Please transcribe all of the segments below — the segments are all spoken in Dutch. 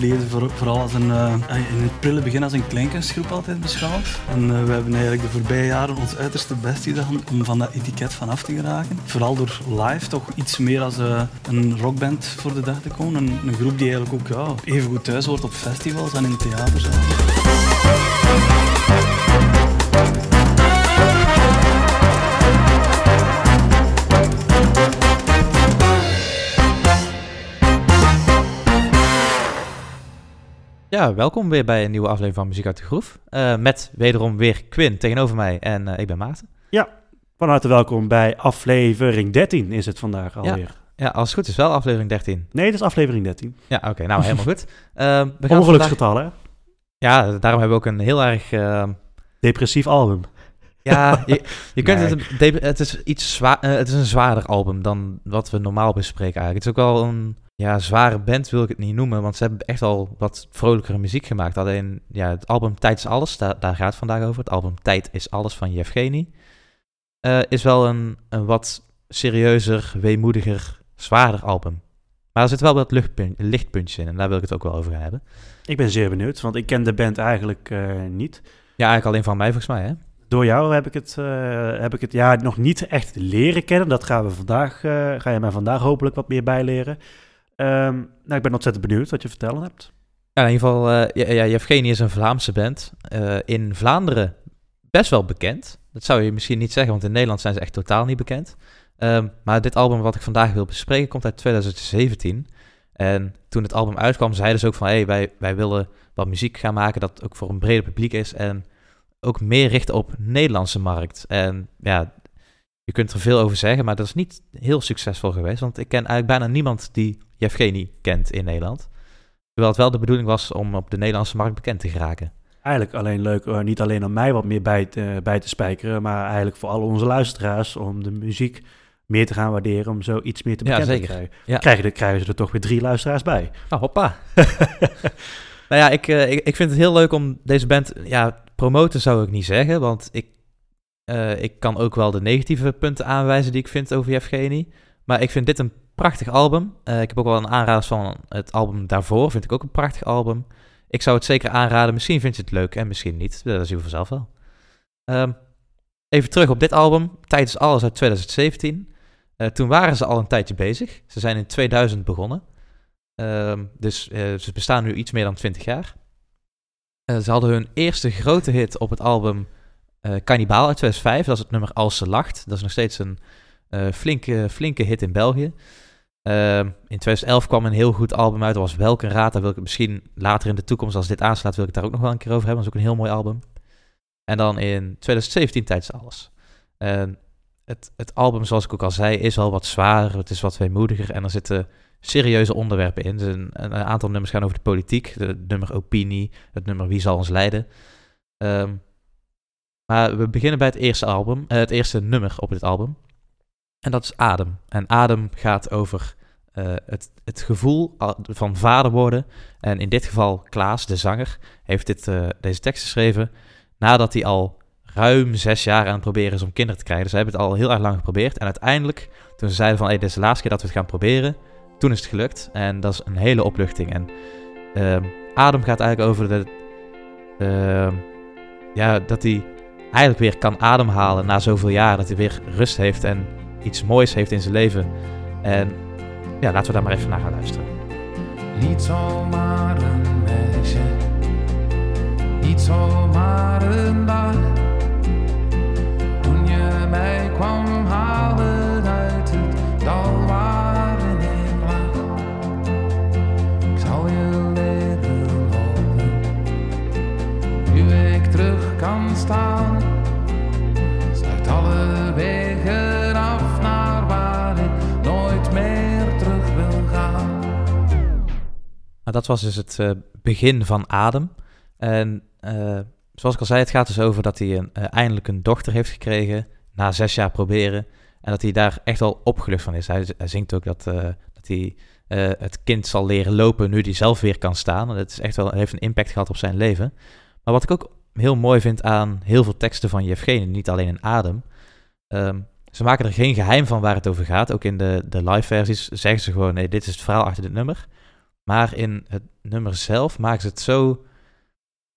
verleden voor, vooral als een, uh, in het prille begin als een kleinkunstgroep altijd beschouwd. En uh, we hebben eigenlijk de voorbije jaren ons uiterste best gedaan om van dat etiket van af te geraken. Vooral door live toch iets meer als uh, een rockband voor de dag te komen. Een, een groep die eigenlijk ook ja, even goed thuis hoort op festivals en in theaterzalen. Ja, welkom weer bij een nieuwe aflevering van Muziek uit de Groef. Uh, met wederom weer Quinn tegenover mij en uh, ik ben Maarten. Ja, van harte welkom bij aflevering 13 is het vandaag alweer. Ja, ja als het goed is wel aflevering 13. Nee, het is aflevering 13. Ja, oké, okay, nou helemaal goed. Uh, Ongeluksgetal, vandaag... hè? Ja, daarom hebben we ook een heel erg... Depressief album. Ja, je, je kunt nee. het... Het is, iets zwaar, het is een zwaarder album dan wat we normaal bespreken eigenlijk. Het is ook wel een ja, zware band wil ik het niet noemen, want ze hebben echt al wat vrolijkere muziek gemaakt. Alleen ja, het album Tijd is Alles, daar, daar gaat het vandaag over. Het album Tijd is Alles van Yevgeny. Uh, is wel een, een wat serieuzer, weemoediger, zwaarder album. Maar er zit wel wat lichtpuntjes in en daar wil ik het ook wel over gaan hebben. Ik ben zeer benieuwd, want ik ken de band eigenlijk uh, niet. Ja, eigenlijk alleen van mij volgens mij, hè? Door jou heb ik het, uh, heb ik het ja, nog niet echt leren kennen. Dat gaan we vandaag, ga je mij vandaag hopelijk wat meer bijleren. Um, nou, ik ben ontzettend benieuwd wat je vertellen hebt. Ja, in ieder geval, uh, ja, ja, is een Vlaamse band. In Vlaanderen best wel bekend. Dat zou je misschien niet zeggen, want in Nederland zijn ze echt totaal niet bekend. Um, maar dit album wat ik vandaag wil bespreken komt uit 2017. En toen het album uitkwam, zeiden ze ook van... hé, hey, wij, wij willen wat muziek gaan maken dat ook voor een breder publiek is... en ook meer richten op Nederlandse markt. En ja, je kunt er veel over zeggen, maar dat is niet heel succesvol geweest. Want ik ken eigenlijk bijna niemand die Yevgeny kent in Nederland. Terwijl het wel de bedoeling was om op de Nederlandse markt bekend te geraken. Eigenlijk alleen leuk, uh, niet alleen om mij wat meer bij te, bij te spijkeren, maar eigenlijk voor al onze luisteraars om de muziek meer te gaan waarderen, om zo iets meer te bekend ja, te krijgen. Ja. Krijgen, krijgen ze er toch weer drie luisteraars bij. Oh, hoppa. nou ja, ik, uh, ik, ik vind het heel leuk om deze band, ja, promoten zou ik niet zeggen, want ik, uh, ik kan ook wel de negatieve punten aanwijzen die ik vind over Yevgeny. Maar ik vind dit een prachtig album. Uh, ik heb ook wel een aanrader van het album daarvoor. Vind ik ook een prachtig album. Ik zou het zeker aanraden. Misschien vind je het leuk en misschien niet. Dat zien we vanzelf wel. Um, even terug op dit album. Tijd is alles uit 2017. Uh, toen waren ze al een tijdje bezig. Ze zijn in 2000 begonnen. Um, dus ze bestaan nu iets meer dan 20 jaar. Ze hadden hun eerste grote hit op het album Cannibal uit 2005. Dat is het nummer Als ze lacht. Dat is nog steeds een flinke, flinke hit in België. Uh, in 2011 kwam een heel goed album uit. Dat was Welke Raad. Daar wil ik misschien later in de toekomst, als dit aanslaat, wil ik daar ook nog wel een keer over hebben. Dat is ook een heel mooi album. En dan in 2017 tijdens alles. Het, het album, zoals ik ook al zei, is wel wat zwaarder. Het is wat weemoediger. En er zitten serieuze onderwerpen in. een, een, aantal nummers gaan over de politiek. Het nummer Opinie. Het nummer Wie zal ons leiden. Um, maar we beginnen bij het eerste album. Uh, het eerste nummer op dit album. En dat is adem. En adem gaat over uh, het, het gevoel van vader worden. En in dit geval Klaas, de zanger, heeft dit, uh, deze tekst geschreven nadat hij al ruim zes jaar aan het proberen is om kinderen te krijgen. Dus ze hebben het al heel erg lang geprobeerd. En uiteindelijk, toen ze zeiden van, hey, dit is de laatste keer dat we het gaan proberen, toen is het gelukt. En dat is een hele opluchting. En uh, Adem gaat eigenlijk over de, uh, ja, dat hij eigenlijk weer kan ademhalen na zoveel jaar. Dat hij weer rust heeft en iets moois heeft in zijn leven. En ja, laten we daar maar even naar gaan luisteren. Niet zomaar een meisje, niet zomaar een kan staan. Alle wegen dat was dus het uh, begin van Adem. En uh, zoals ik al zei, het gaat dus over dat hij een, uh, eindelijk een dochter heeft gekregen na zes jaar proberen. En dat hij daar echt wel opgelucht van is. Hij, hij zingt ook dat, dat hij het kind zal leren lopen nu hij zelf weer kan staan. En dat is echt wel, heeft een impact gehad op zijn leven. Maar wat ik ook heel mooi vind aan heel veel teksten van Yevgeny, niet alleen in Adem. Um, ze maken er geen geheim van waar het over gaat. Ook in de, de live versies zeggen ze gewoon, nee, dit is het verhaal achter dit nummer. Maar in het nummer zelf maken ze het zo.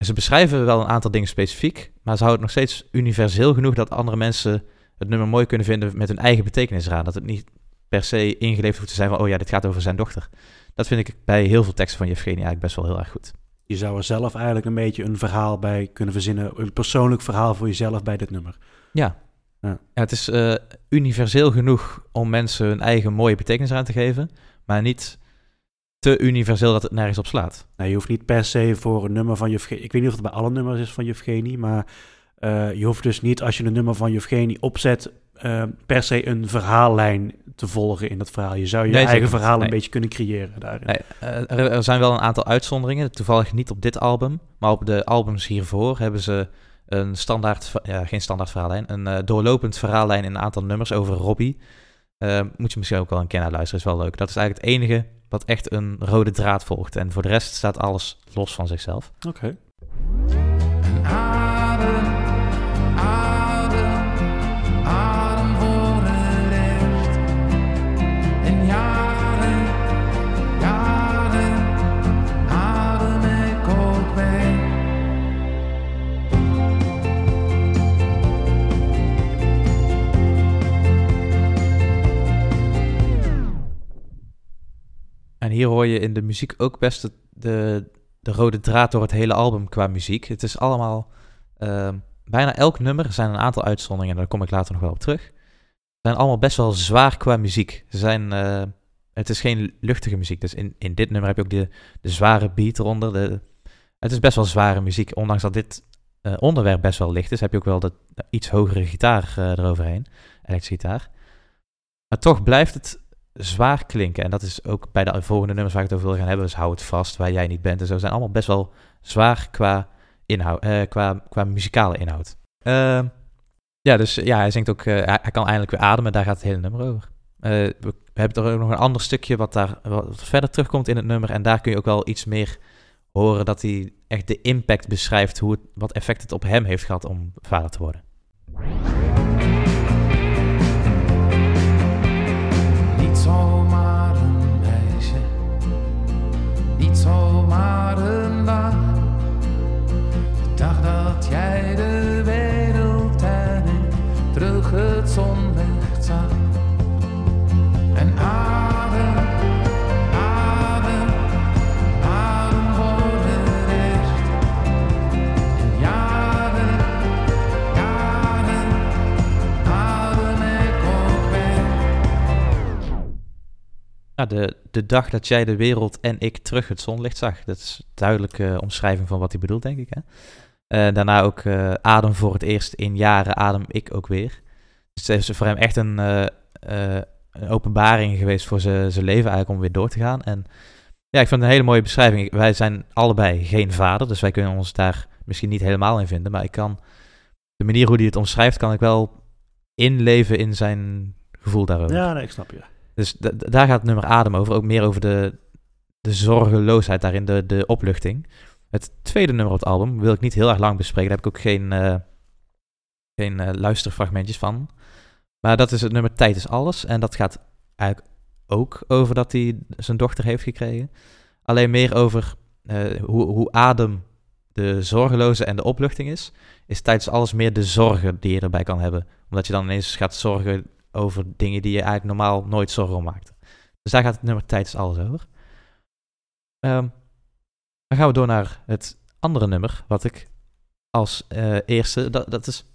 Ze beschrijven wel een aantal dingen specifiek, maar ze houden het nog steeds universeel genoeg dat andere mensen het nummer mooi kunnen vinden met hun eigen betekenis eraan. Dat het niet per se ingeleefd hoeft te zijn van, oh ja, dit gaat over zijn dochter. Dat vind ik bij heel veel teksten van Yevgeny eigenlijk best wel heel erg goed. Je zou er zelf eigenlijk een beetje een verhaal bij kunnen verzinnen, een persoonlijk verhaal voor jezelf bij dit nummer. Ja, ja. ja het is uh, universeel genoeg om mensen hun eigen mooie betekenis aan te geven, maar niet te universeel dat het nergens op slaat. Nee, je hoeft niet per se voor een nummer van Yevgeny, ik weet niet of het bij alle nummers is van Yevgeny, maar uh, je hoeft dus niet als je een nummer van Yevgeny opzet uh, per se een verhaallijn te volgen in dat verhaal. Je zou je eigen verhaal een beetje kunnen creëren daarin. Nee, er, er, zijn wel een aantal uitzonderingen, toevallig niet op dit album, maar op de albums hiervoor hebben ze een standaard, ja, geen standaard verhaallijn, een uh, doorlopend verhaallijn in een aantal nummers over Robbie. Uh, moet je misschien ook wel een keer naar luisteren, is wel leuk. Dat is eigenlijk het enige wat echt een rode draad volgt. En voor de rest staat alles los van zichzelf. Oké. En hier hoor je in de muziek ook best de, de, de rode draad door het hele album qua muziek. Het is allemaal, ehm, bijna elk nummer, er zijn een aantal uitzonderingen, daar kom ik later nog wel op terug. zijn allemaal best wel zwaar qua muziek. Ze zijn, uh, het is geen luchtige muziek, dus in, in dit nummer heb je ook de, de zware beat eronder. De, het is best wel zware muziek, ondanks dat dit uh, onderwerp best wel licht is, heb je ook wel de, iets hogere gitaar eroverheen, elektrische gitaar. Maar toch blijft het zwaar klinken. En dat is ook bij de volgende nummers waar ik het over wil gaan hebben. Dus hou het vast, waar jij niet bent en zo. Zijn allemaal best wel zwaar qua, inhoud, eh, qua, qua muzikale inhoud. Uh, ja, dus ja, hij zingt ook, uh, hij, kan eindelijk weer ademen. Daar gaat het hele nummer over. Uh, we, hebben er ook nog een ander stukje wat daar wat verder terugkomt in het nummer. En daar kun je ook wel iets meer horen dat hij echt de impact beschrijft. Hoe het, wat effect het op hem heeft gehad om vader te worden. De, de dag dat jij de wereld en ik terug het zonlicht zag. Dat is een duidelijke omschrijving van wat hij bedoelt, denk ik. Hè? Uh, daarna ook uh, adem voor het eerst in jaren, adem ik ook weer. Dus het is voor hem echt een, openbaring geweest voor zijn leven eigenlijk om weer door te gaan. En ja, ik vind het een hele mooie beschrijving. Wij zijn allebei geen vader, dus wij kunnen ons daar misschien niet helemaal in vinden. Maar ik kan, de manier hoe hij het omschrijft, kan ik wel inleven in zijn gevoel daarover. Ja, nee, ik snap je. Dus daar gaat het nummer Adem over. Ook meer over de, de zorgeloosheid daarin, de, de opluchting. Het tweede nummer op het album wil ik niet heel erg lang bespreken. Daar heb ik ook geen, uh, geen uh, luisterfragmentjes van. Maar dat is het nummer Tijd is Alles. En dat gaat eigenlijk ook over dat hij zijn dochter heeft gekregen. Alleen meer over uh, hoe, hoe Adem de zorgeloze en de opluchting is. Is tijdens alles meer de zorgen die je erbij kan hebben. Omdat je dan ineens gaat zorgen over dingen die je eigenlijk normaal nooit zorgen maakte. Dus daar gaat het nummer tijdens alles over. Um, dan gaan we door naar het andere nummer, wat ik als uh, eerste, dat, dat is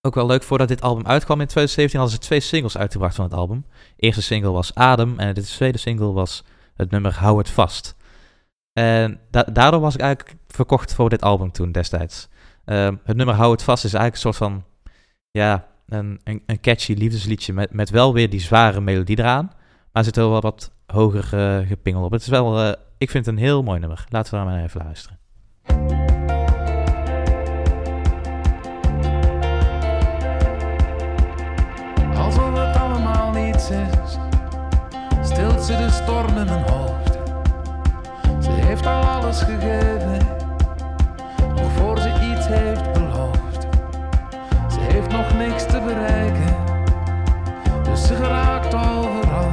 ook wel leuk, voordat dit album uitkwam in 2017 hadden ze twee singles uitgebracht van het album. De eerste single was Adem en de tweede single was het nummer Hou het vast. En da daardoor was ik eigenlijk verkocht voor dit album toen destijds. Um, het nummer Hou het vast is eigenlijk een soort van, ja, een, een, catchy liefdesliedje met, met wel weer die zware melodie eraan. Maar er zit wel wat hoger uh, gepingel op. Het is wel, uh, ik vind het een heel mooi nummer. Laten we daar maar even luisteren. Alsof het allemaal niets is, stilt ze de storm in mijn hoofd. Ze heeft al alles gegeven, voor ze iets heeft heeft nog niks te bereiken, dus ze geraakt overal.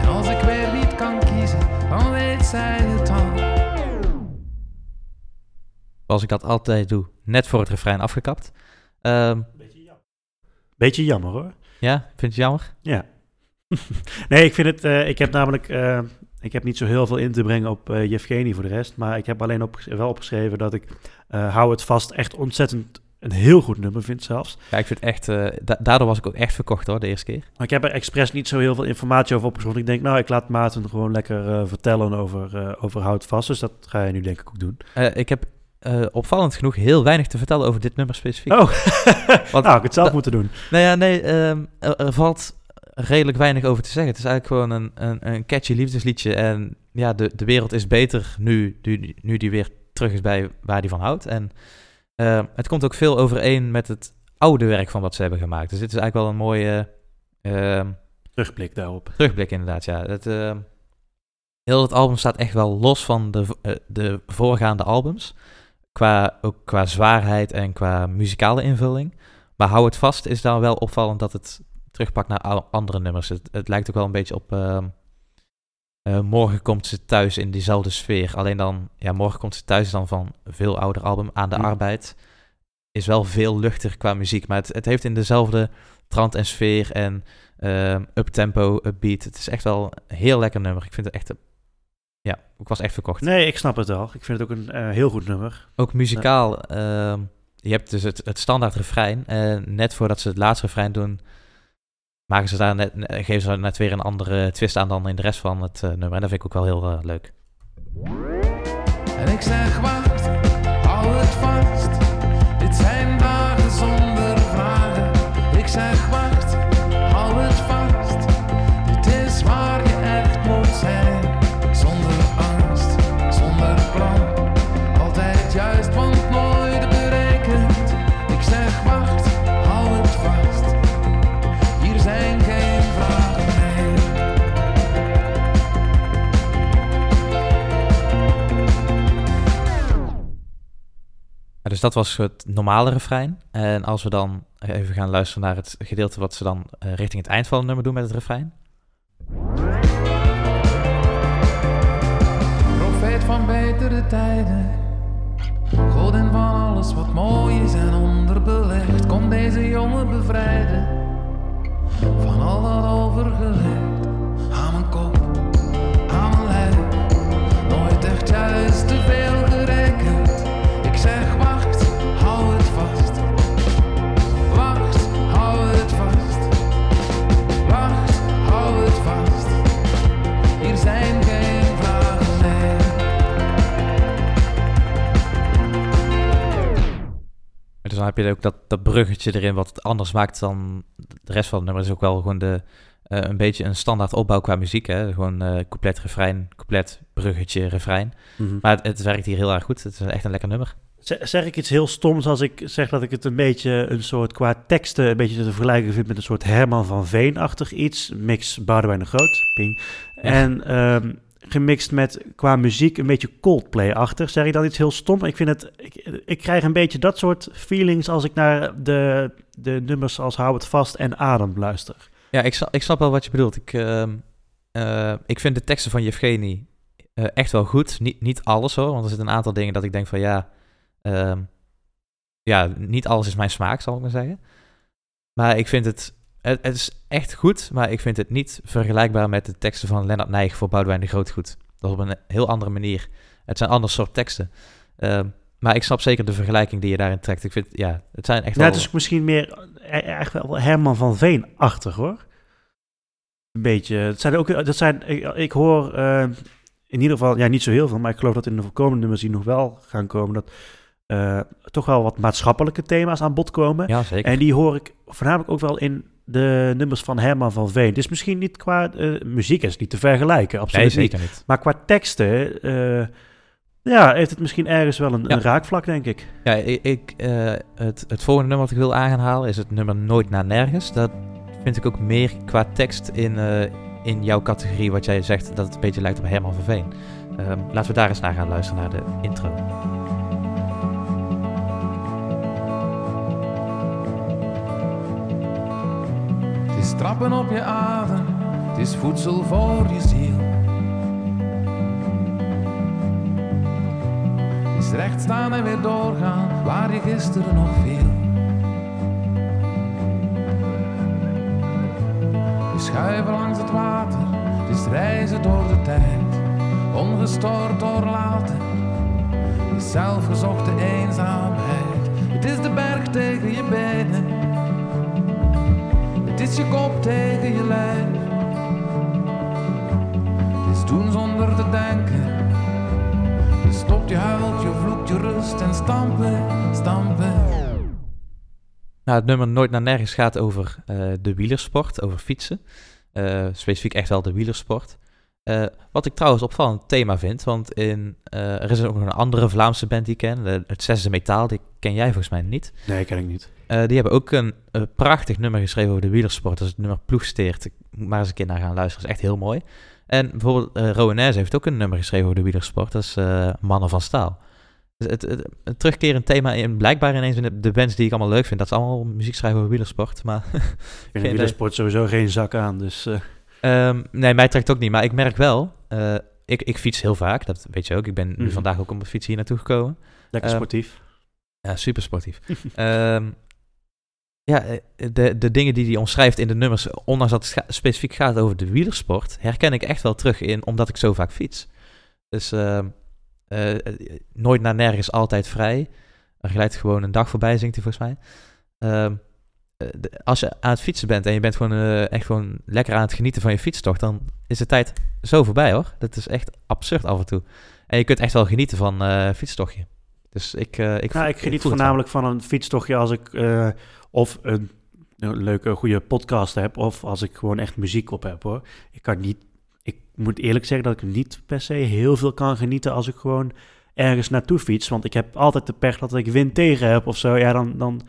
En als ik weer niet kan kiezen, dan weet zij het al. Als ik dat altijd doe, net voor het refrein afgekapt. Beetje, jammer. beetje jammer hoor. Ja, vind je jammer? Ja. nee, ik vind het. Eh, ik heb namelijk. Eh, ik heb niet zo heel veel in te brengen op eh, uh, Jevgeni voor de rest. Maar ik heb alleen op, wel opgeschreven dat ik. hou het vast echt ontzettend een heel goed nummer vind zelfs. Ja, ik vind echt, uh, daardoor was ik ook echt verkocht hoor, de eerste keer. Maar ik heb er expres niet zo heel veel informatie over opgezocht. Ik denk, nou, ik laat Maarten gewoon lekker uh, vertellen over, uh, over Hout Vast. Dus dat ga je nu denk ik ook doen. ik heb opvallend genoeg heel weinig te vertellen over dit nummer specifiek. Oh, Want, nou, ik het zelf moeten doen. Nou ja, nee, um, er, er, valt redelijk weinig over te zeggen. Het is eigenlijk gewoon een, een, een catchy liefdesliedje. En ja, de, de wereld is beter nu, nu, nu die weer terug is bij waar die van houdt. En uh, het komt ook veel overeen met het oude werk van wat ze hebben gemaakt. Dus dit is eigenlijk wel een mooie... Uh, terugblik daarop. Terugblik inderdaad, ja. Het, uh, heel het album staat echt wel los van de, uh, de voorgaande albums. Qua, ook qua zwaarheid en qua muzikale invulling. Maar hou het vast is dan wel opvallend dat het terugpakt naar andere nummers. Het, het lijkt ook wel een beetje op... Uh, morgen komt ze thuis in diezelfde sfeer. Alleen dan, ja, morgen komt ze thuis dan van een veel ouder album aan de mm. arbeid. Is wel veel luchtiger qua muziek, maar het, het heeft in dezelfde trant en sfeer en uh, up-tempo, upbeat. Het is echt wel een heel lekker nummer. Ik vind het echt, ja, ik was echt verkocht. Nee, ik snap het wel. Ik vind het ook een uh, heel goed nummer. Ook muzikaal. Uh, je hebt dus het, het standaard refrein. En net voordat ze het laatste refrein doen, maken ze daar net, geven ze daar net weer een andere twist aan dan in de rest van het uh, nummer. En dat vind ik ook wel heel uh, leuk. En ik zeg wacht, hou het vast. Dit zijn dagen zonder vragen. Ik zeg wacht, dat was het normale refrein. En als we dan even gaan luisteren naar het gedeelte wat ze dan uh, richting het eind van het nummer doen met het refrein. Profeet van betere tijden. Godin van alles wat mooi is en onderbelegd. Kom deze jongen bevrijden. Van al dat overgelegd. Aan mijn kop, aan mijn lijf. Nooit echt juist te veel dan heb je ook dat, dat bruggetje erin wat het anders maakt dan de rest van het nummer. is ook wel gewoon de, uh, een beetje een standaard opbouw qua muziek. Hè? Gewoon uh, couplet, refrein, couplet, bruggetje, refrein. Mm -hmm. Maar het, het, werkt hier heel erg goed. Het is echt een lekker nummer. Zeg ik iets heel stoms als ik zeg dat ik het een beetje een soort qua teksten een beetje te vergelijken vind met een soort Herman van Veen-achtig iets. Mix Boudewijn de Groot, ping. Ja. En um, gemixt met qua muziek een beetje Coldplay-achtig. Zeg ik dan iets heel stom? Ik vind het, ik, ik krijg een beetje dat soort feelings als ik naar de, de nummers als Hou het vast en Adem luister. Ja, ik, ik snap wel wat je bedoelt. Ik, uh, uh, ik vind de teksten van Yevgeny uh, echt wel goed. Niet, niet alles hoor, want er zitten een aantal dingen dat ik denk van ja, um, ja, niet alles is mijn smaak, zal ik maar zeggen. Maar ik vind het, het, het, is echt goed, maar ik vind het niet vergelijkbaar met de teksten van Lennart Nijg voor Boudewijn de Groot goed. Dat is op een heel andere manier. Het zijn ander soort teksten. Um, maar ik snap zeker de vergelijking die je daarin trekt. Ik vind, ja, het zijn echt ja, wel... Het is misschien meer echt wel Herman van Veen-achtig, hoor. Een beetje. Het zijn ook, dat zijn, ik, ik hoor uh, in ieder geval, ja, niet zo heel veel, maar ik geloof dat in de komende nummers die nog wel gaan komen, dat uh, toch wel wat maatschappelijke thema's aan bod komen. Ja, zeker. En die hoor ik voornamelijk ook wel in de nummers van Herman van Veen. Is misschien niet qua uh, muziek is niet te vergelijken, absoluut nee, zeker niet. niet. Maar qua teksten, uh, ja, heeft het misschien ergens wel een, Ja. een raakvlak, denk ik. Ja, ik, ik, eh, het, het volgende nummer wat ik wil aanhalen is het nummer Nooit naar Nergens. Dat vind ik ook meer qua tekst in, eh, in jouw categorie wat jij zegt dat het een beetje lijkt op Herman van Veen. Ehm, laten we daar eens naar gaan luisteren, naar de intro. Het is trappen op je adem, het is voedsel voor je ziel. Het is is recht staan en weer doorgaan waar je gisteren nog viel. Je schuiven langs het water, het is reizen door de tijd, ongestoord door later. Je zelfgezochte eenzaamheid, het is de berg tegen je benen, je kop tegen je lijf. Het is doen zonder te denken stopt, je huilt, je vloekt, je rust en stampen, stampen. Nou, het nummer Nooit naar Nergens gaat over uh, de wielersport, over fietsen. Uh, specifiek echt wel de wielersport. Uh, wat ik trouwens opvallend thema vind, want in, er is ook nog een andere Vlaamse band die ik ken, het Zesde Metaal, die ken jij volgens mij niet. Nee, ken ik niet. Die hebben ook een, prachtig nummer geschreven over de wielersport, dat is het nummer Ploegsteert. Ik moet maar eens een keer naar gaan luisteren, dat is echt heel mooi. En bijvoorbeeld uh, Rowanese heeft ook een nummer geschreven over de wielersport. Dat is uh, Mannen van Staal. Dus het, het, het, terugkerend thema in blijkbaar ineens in de, bands die ik allemaal leuk vind. Dat is allemaal muziek schrijven over wielersport. Maar ik vind wielersport sowieso geen zak aan. Dus, uh... nee, mij trekt ook niet. Maar ik merk wel, ik, ik fiets heel vaak. Dat weet je ook. Ik ben nu mhm. vandaag ook op mijn fiets hier naartoe gekomen. Lekker ehm, sportief. Ja, super sportief. um, ja, eh, de, de dingen die hij omschrijft in de nummers, ondanks dat het specifiek gaat over de wielersport, herken ik echt wel terug in, omdat ik zo vaak fiets. Dus uh, uh, nooit naar nergens, altijd vrij. Er glijdt gewoon een dag voorbij, zingt hij volgens mij. Uh, als je aan het fietsen bent en je bent gewoon echt gewoon lekker aan het genieten van je fietstocht, dan is de tijd zo voorbij hoor. Dat is echt absurd af en toe. En je kunt echt wel genieten van uh, fietstochtje. Dus ik, ik, nou, ik geniet voornamelijk van een fietstochtje als ik of een, een leuke, goede podcast heb, of als ik gewoon echt muziek op heb hoor. Ik kan niet, ik moet eerlijk zeggen dat ik niet per se heel veel kan genieten als ik gewoon ergens naartoe fiets. Want ik heb altijd de pech dat ik wind tegen heb of zo. Ja, dan, dan,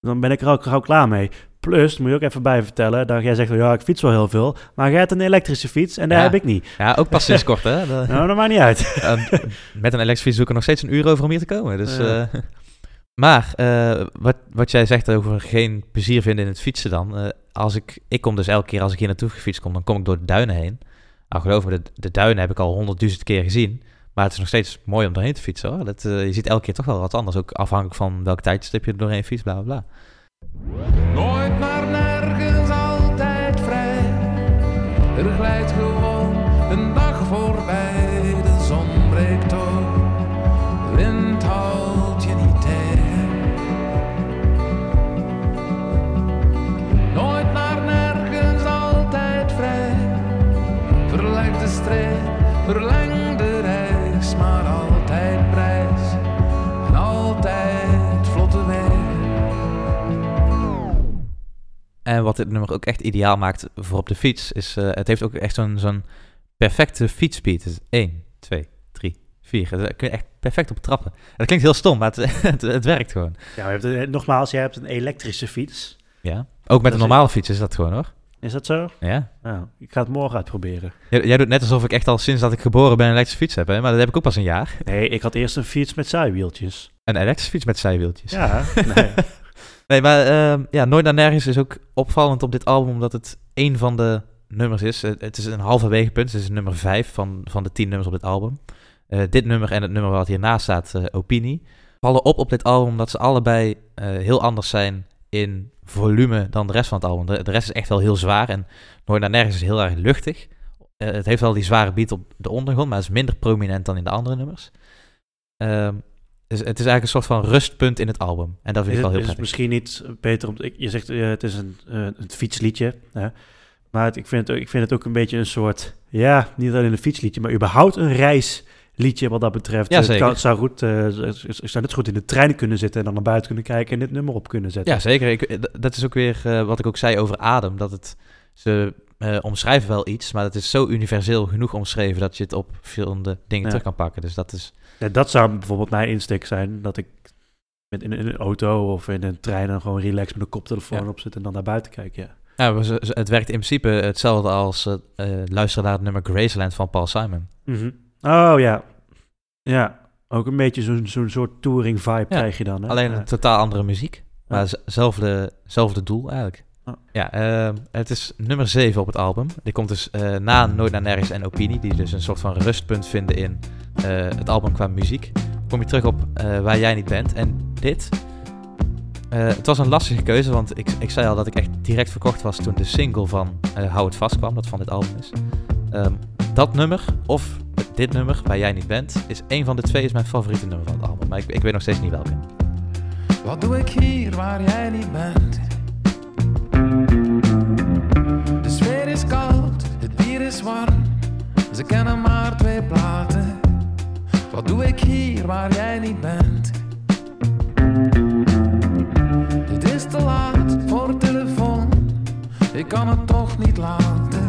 dan ben ik er ook gauw klaar mee. Plus, moet je ook even bij vertellen, dat jij zegt, ja, ik fiets wel heel veel, maar jij hebt een elektrische fiets en daar heb ik niet. Ja, ook pas sinds kort, hè? nou, dat maakt niet uit. met een elektrische fiets zoek ik nog steeds een uur over om hier te komen, dus... Uh, maar uh, wat, wat jij zegt over geen plezier vinden in het fietsen dan. Uh, als ik, ik kom dus elke keer als ik hier naartoe gefietst kom, dan kom ik door de duinen heen. Nou geloof me, de, de duinen heb ik al honderdduizend keer gezien. Maar het is nog steeds mooi om doorheen te fietsen hoor. Dat, uh, je ziet elke keer toch wel wat anders. Ook afhankelijk van welk tijdstip je er doorheen fietst, bla bla bla. Nooit maar nergens, altijd vrij. Er glijdt gewoon streep, verleng de reis, maar altijd prijs. En altijd vlotte weg. En wat dit nummer ook echt ideaal maakt voor op de fiets, is uh, het heeft ook echt zo'n zo'n perfecte fietsspeed. Dus 1, 2, 3, 4. Daar kun je echt perfect op trappen. Dat klinkt heel stom, maar het, het, het werkt gewoon. Ja, je hebt, nogmaals, jij hebt een elektrische fiets. Ja, ook met een normale fiets is dat gewoon hoor. Is dat zo? Ja. Nou, ik ga het morgen uitproberen. Jij, jij, doet net alsof ik echt al sinds dat ik geboren ben een elektrische fiets heb, hè? maar dat heb ik ook pas een jaar. Nee, ik had eerst een fiets met zijwieltjes. Een elektrische fiets met zijwieltjes? Ja, nee. nee, maar uh, ja, Nooit naar Nergens is ook opvallend op dit album, omdat het een van de nummers is. Het is een halverwege punt, het is nummer vijf van, van de tien nummers op dit album. Uh, dit nummer en het nummer wat hiernaast staat, uh, Opinie, vallen op op dit album omdat ze allebei uh, heel anders zijn in volume dan de rest van het album. De, de rest is echt wel heel zwaar en Nooit naar Nergens is heel erg luchtig. het heeft wel die zware beat op de ondergrond, maar het is minder prominent dan in de andere nummers. Um, dus het is eigenlijk een soort van rustpunt in het album. En dat vind ik wel heel prettig. Is het misschien niet beter om... Je zegt uh, het is een, uh, een fietsliedje. Hè? Maar het, ik, vind het, ik vind het ook een beetje een soort... Ja, niet alleen een fietsliedje, maar überhaupt een reisliedje wat dat betreft. Ja, zeker. Het zou, goed, uh, zou net goed in de trein kunnen zitten en dan naar buiten kunnen kijken en dit nummer op kunnen zetten. Ja, zeker. Ik, dat is ook weer wat ik ook zei over Adem. Dat het... Ze omschrijven wel iets, maar het is zo universeel genoeg omschreven dat je het op verschillende dingen terug kan pakken. Dus dat is... Ja, dat zou bijvoorbeeld mijn insteek zijn, dat ik met in, in, een auto of in een trein dan gewoon relaxed met een koptelefoon op zit en dan naar buiten kijk, ja. Ja, het werkt in principe hetzelfde als luisteren naar het nummer Graceland van Paul Simon. Mm Oh ja, ja. Ook een beetje zo'n zo'n soort touring vibe krijg je dan. Hè? Alleen een totaal andere muziek, maar zelfde, zelfde doel eigenlijk. Oh. Ja, uh, het is nummer 7 op het album. Die komt dus uh, na Nooit naar Nergens en Opinie, die dus een soort van rustpunt vinden in uh, het album qua muziek. kom je terug op waar jij niet bent. En dit, het was een lastige keuze, want ik, ik zei al dat ik echt direct verkocht was toen de single van Hou het vast kwam, dat van dit album is. Ehm, dat nummer, of dit nummer, waar jij niet bent, is een van de twee is mijn favoriete nummer van het album. Maar ik, ik weet nog steeds niet welke. Wat doe ik hier waar jij niet bent? De sfeer is koud, het bier is warm. Ze kennen maar twee platen. Wat doe ik hier waar jij niet bent? Het is te laat voor telefoon. Ik kan het toch niet laten.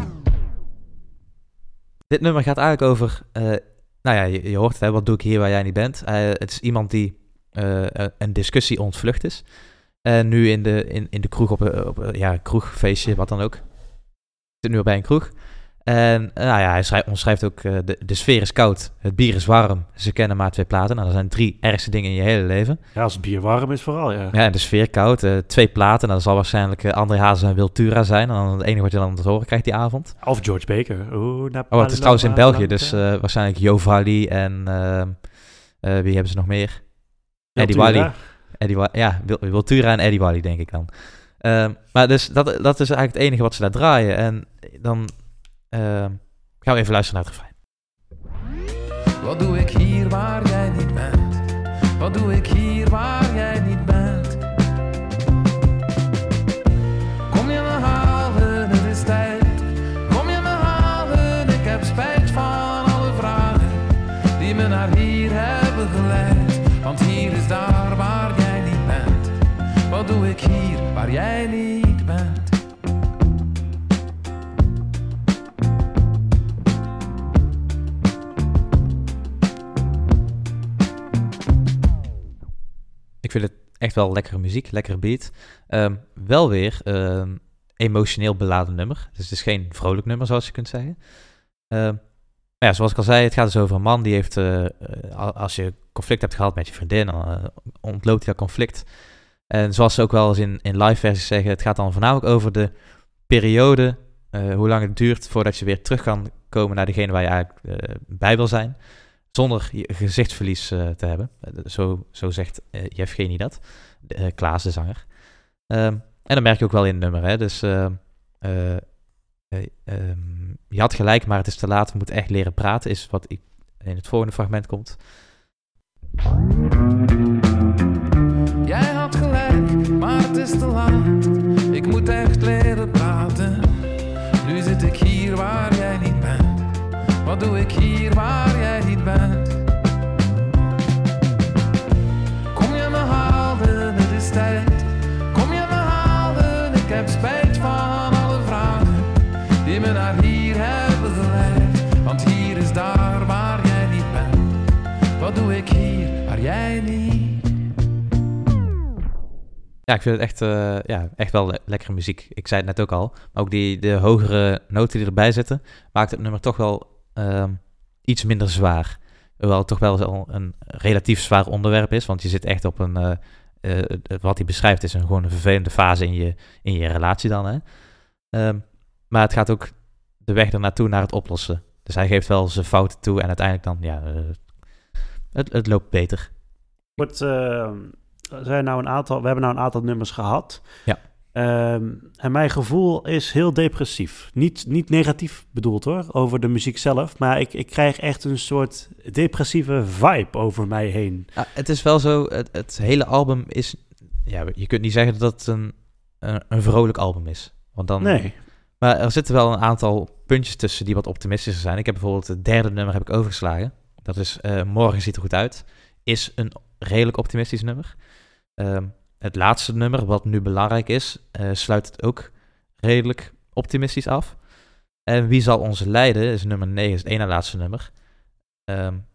Dit nummer gaat eigenlijk over. Uh, nou ja, je, hoort het, hè, wat doe ik hier waar jij niet bent? Uh, het is iemand die uh, een discussie ontvlucht is. En nu in de, in, in de kroeg op, op ja, kroegfeestje, wat dan ook. Zit nu al bij een kroeg. En eh, nou ja, hij schrijft, omschrijft ook, uh, de, de sfeer is koud, het bier is warm, ze kennen maar twee platen. Nou, dat zijn drie ergste dingen in je hele leven. Ja, als het bier warm is vooral, ja. Ja, en de sfeer koud, uh, twee platen, nou, dat zal waarschijnlijk uh, André Hazes en Wiltura zijn. En dan het enige wat je dan te horen krijgt die avond. Of George Baker. Oeh, oh, het is trouwens in België, dus waarschijnlijk Jo Valley en wie hebben ze nog meer? Eddie Wally. Eddie, ja, Wiltura en Eddie Wally denk ik dan. Ehm, maar dus dat, dat is eigenlijk het enige wat ze daar draaien. En dan uh, we even luisteren naar het refrein. Wat doe ik hier waar jij niet bent? Wat doe ik hier echt wel lekkere muziek, lekkere beat. Um, wel weer um, emotioneel beladen nummer. Dus het is geen vrolijk nummer, zoals je kunt zeggen. Um, ja, zoals ik al zei, het gaat dus over een man die heeft, uh, als je conflict hebt gehad met je vriendin, dan uh, ontloopt hij dat conflict. En zoals ze ook wel eens in, in live versies zeggen, het gaat dan voornamelijk over de periode, uh, hoe lang het duurt voordat je weer terug kan komen naar degene waar je eigenlijk bij wil zijn zonder gezichtsverlies uh, te hebben. Eh, zo, zo zegt uh, Jeff Genie dat, uh, Klaas de zanger. Um, en dan merk je ook wel in het nummer. Hè? Dus um, je had gelijk, maar het is te laat. We moeten echt leren praten, is wat ik in het volgende fragment komt. Jij had gelijk, maar het is te laat. Ik moet echt leren praten. Nu zit ik hier waar jij niet bent. Wat doe ik hier waar Kom je me halen, het is tijd. Kom je me halen, ik heb spijt van alle vragen die me naar hier hebben geleid. Want hier is daar waar jij niet bent. Wat doe ik hier waar jij niet ja, ik vind het echt, uh, ja, echt wel le lekkere muziek. Ik zei het net ook al. Maar ook die, de hogere noten die erbij zitten, maakt het nummer toch wel Ehm, iets minder zwaar. Hoewel het toch wel een relatief zwaar onderwerp is, want je zit echt op een, uh, wat hij beschrijft is een, gewoon een vervelende fase in je, in je relatie dan. Hè? Ehm, maar het gaat ook de weg ernaartoe naar het oplossen. Dus hij geeft wel zijn fouten toe en uiteindelijk dan, ja, uh, het, het loopt beter. Wordt, uh, zijn nou een aantal, we hebben nou een aantal nummers gehad. Ja. Um, en mijn gevoel is heel depressief. Niet, niet negatief bedoeld hoor, over de muziek zelf. Maar ik, ik krijg echt een soort depressieve vibe over mij heen. Ja, het is wel zo, het, het, hele album is... Ja, je kunt niet zeggen dat het een, een, een vrolijk album is. Want dan, nee. Maar er zitten wel een aantal puntjes tussen die wat optimistischer zijn. Ik heb bijvoorbeeld het derde nummer heb ik overgeslagen. Dat is uh, Morgen ziet er goed uit. Is een redelijk optimistisch nummer. Um, het laatste nummer, wat nu belangrijk is, uh, sluit het ook redelijk optimistisch af. En Wie zal ons leiden is nummer 9, is het ene laatste nummer. Um,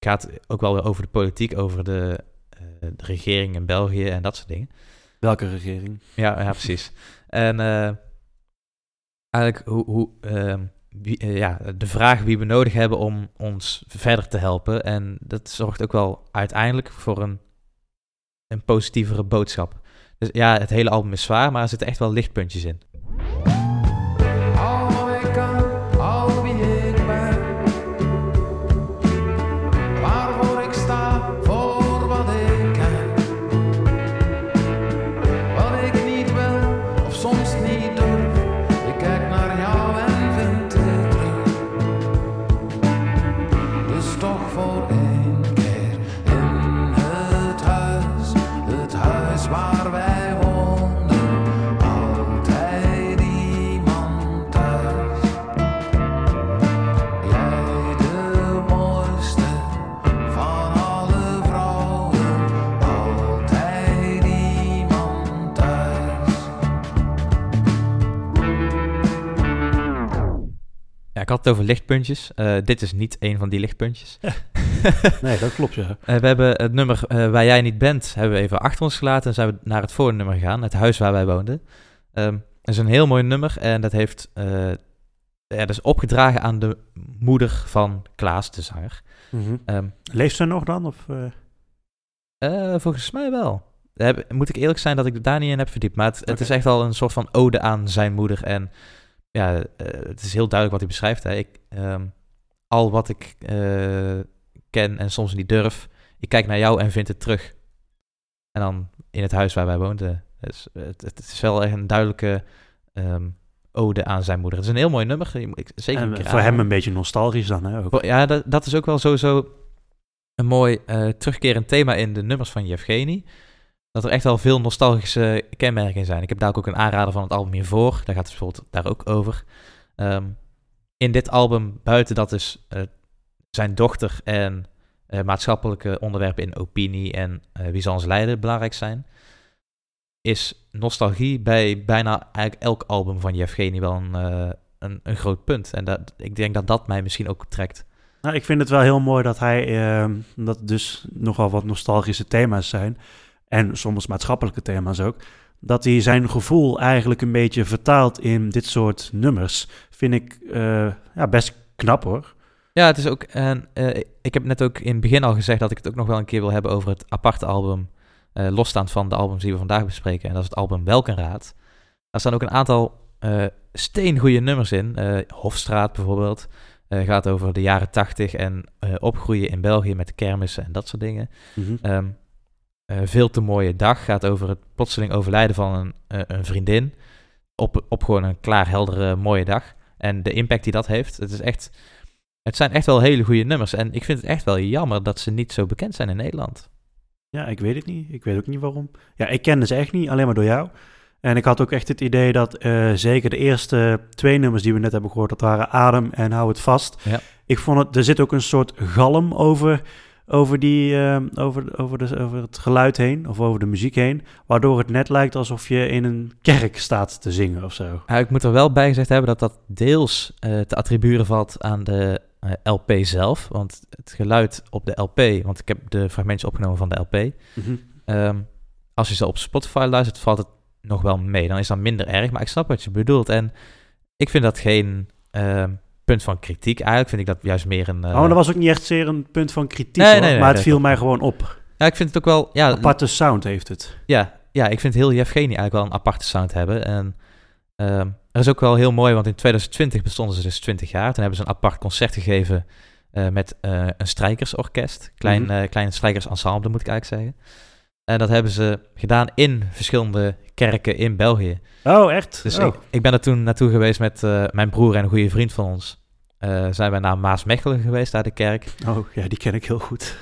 gaat ook wel weer over de politiek, over de, uh, de, regering in België en dat soort dingen. Welke regering? Ja, ja precies. En uh, eigenlijk hoe, hoe wie, ja, de vraag wie we nodig hebben om ons verder te helpen. En dat zorgt ook wel uiteindelijk voor een een positievere boodschap. Dus ja, het hele album is zwaar, maar er zitten echt wel lichtpuntjes in. Ik had het over lichtpuntjes. Uh, dit is niet een van die lichtpuntjes. nee, dat klopt, ja. Uh, we hebben het nummer uh, Waar jij niet bent, hebben we even achter ons gelaten. En zijn we naar het voornummer gegaan, het huis waar wij woonden. Um, dat is een heel mooi nummer en dat heeft... ja, dat is opgedragen aan de moeder van Klaas, de zanger. Mm -hmm. um, Leeft ze nog dan? Of, volgens mij wel. Heb, moet ik eerlijk zijn dat ik daar niet in heb verdiept. Maar het, het is echt al een soort van ode aan zijn moeder en ja, uh, het is heel duidelijk wat hij beschrijft. Hè. Ik, um, al wat ik uh, ken en soms niet durf, ik kijk naar jou en vind het terug. En dan in het huis waar wij woonden. Dus het, het is wel echt een duidelijke um, ode aan zijn moeder. Het is een heel mooi nummer. Ik, zeker en voor hem een beetje nostalgisch dan, hè? Ook. Ja, dat, dat is ook wel sowieso een mooi uh, terugkerend thema in de nummers van Yevgeny dat er echt wel veel nostalgische kenmerken in zijn. Ik heb daar ook een aanrader van het album hiervoor. Daar gaat het bijvoorbeeld daar ook over. Um, in dit album, buiten dat is uh, zijn dochter en uh, maatschappelijke onderwerpen in opinie en uh, wie zal ons leiden belangrijk zijn, is nostalgie bij bijna eigenlijk elk album van Yevgeny wel een, een, een, groot punt. En dat, ik denk dat dat mij misschien ook trekt. Nou, ik vind het wel heel mooi dat hij, ehm, dat dus nogal wat nostalgische thema's zijn en soms maatschappelijke thema's ook, dat hij zijn gevoel eigenlijk een beetje vertaalt in dit soort nummers. Vind ik uh, ja, best knap hoor. Ja, het is ook. En uh, ik heb net ook in het begin al gezegd dat ik het ook nog wel een keer wil hebben over het aparte album. Uh, losstaand van de albums die we vandaag bespreken. En dat is het album Welkenraad. Daar staan ook een aantal steengoede nummers in. Hofstraat bijvoorbeeld. gaat over de jaren tachtig en opgroeien in België met kermissen en dat soort dingen. Mm -hmm. um, uh, veel te mooie dag gaat over het plotseling overlijden van een, uh, een vriendin. Op, op gewoon een klaar, heldere, mooie dag. En de impact die dat heeft. Het, is echt, het zijn echt wel hele goede nummers. En ik vind het echt wel jammer dat ze niet zo bekend zijn in Nederland. Ja, ik weet het niet. Ik weet ook niet waarom. Ja, ik kende ze echt niet, alleen maar door jou. En ik had ook echt het idee dat uh, zeker de eerste twee nummers die we net hebben gehoord, dat waren Adem en Hou het vast. Ja. Ik vond het, er zit ook een soort galm over over, die, uh, over, over, de, over het geluid heen of over de muziek heen, waardoor het net lijkt alsof je in een kerk staat te zingen of zo. Ja, ik moet er wel bij gezegd hebben dat dat deels uh, te attribueren valt aan de uh, eh, LP zelf, want het geluid op de LP, want ik heb de fragmentjes opgenomen van de LP, mm -hmm. um, als je ze op Spotify luistert, valt het nog wel mee. Dan is dat minder erg, maar ik snap wat je bedoelt en ik vind dat geen... Uh, punt van kritiek. Eigenlijk vind ik dat juist meer een... Uh... Oh, dat was ook niet echt zeer een punt van kritiek, nee, nee, nee, maar het viel mij gewoon op. Ja, ik vind het ook wel... Ja, aparte sound heeft het. Ja, ja ik vind heel Yevgeny eigenlijk wel een aparte sound hebben. En uh, er is ook wel heel mooi, want in 2020 bestonden ze dus 20 jaar. Toen hebben ze een apart concert gegeven uh, met uh, een strijkersorkest. Klein, mm -hmm. klein strijkersensemble, moet ik eigenlijk zeggen. En dat hebben ze gedaan in verschillende kerken in België. Oh, echt? Dus oh. Ik, ik, ben er toen naartoe geweest met uh, mijn broer en een goede vriend van ons. Uh, zijn we naar Maasmechelen geweest, daar de kerk. Oh, ja, die ken ik heel goed.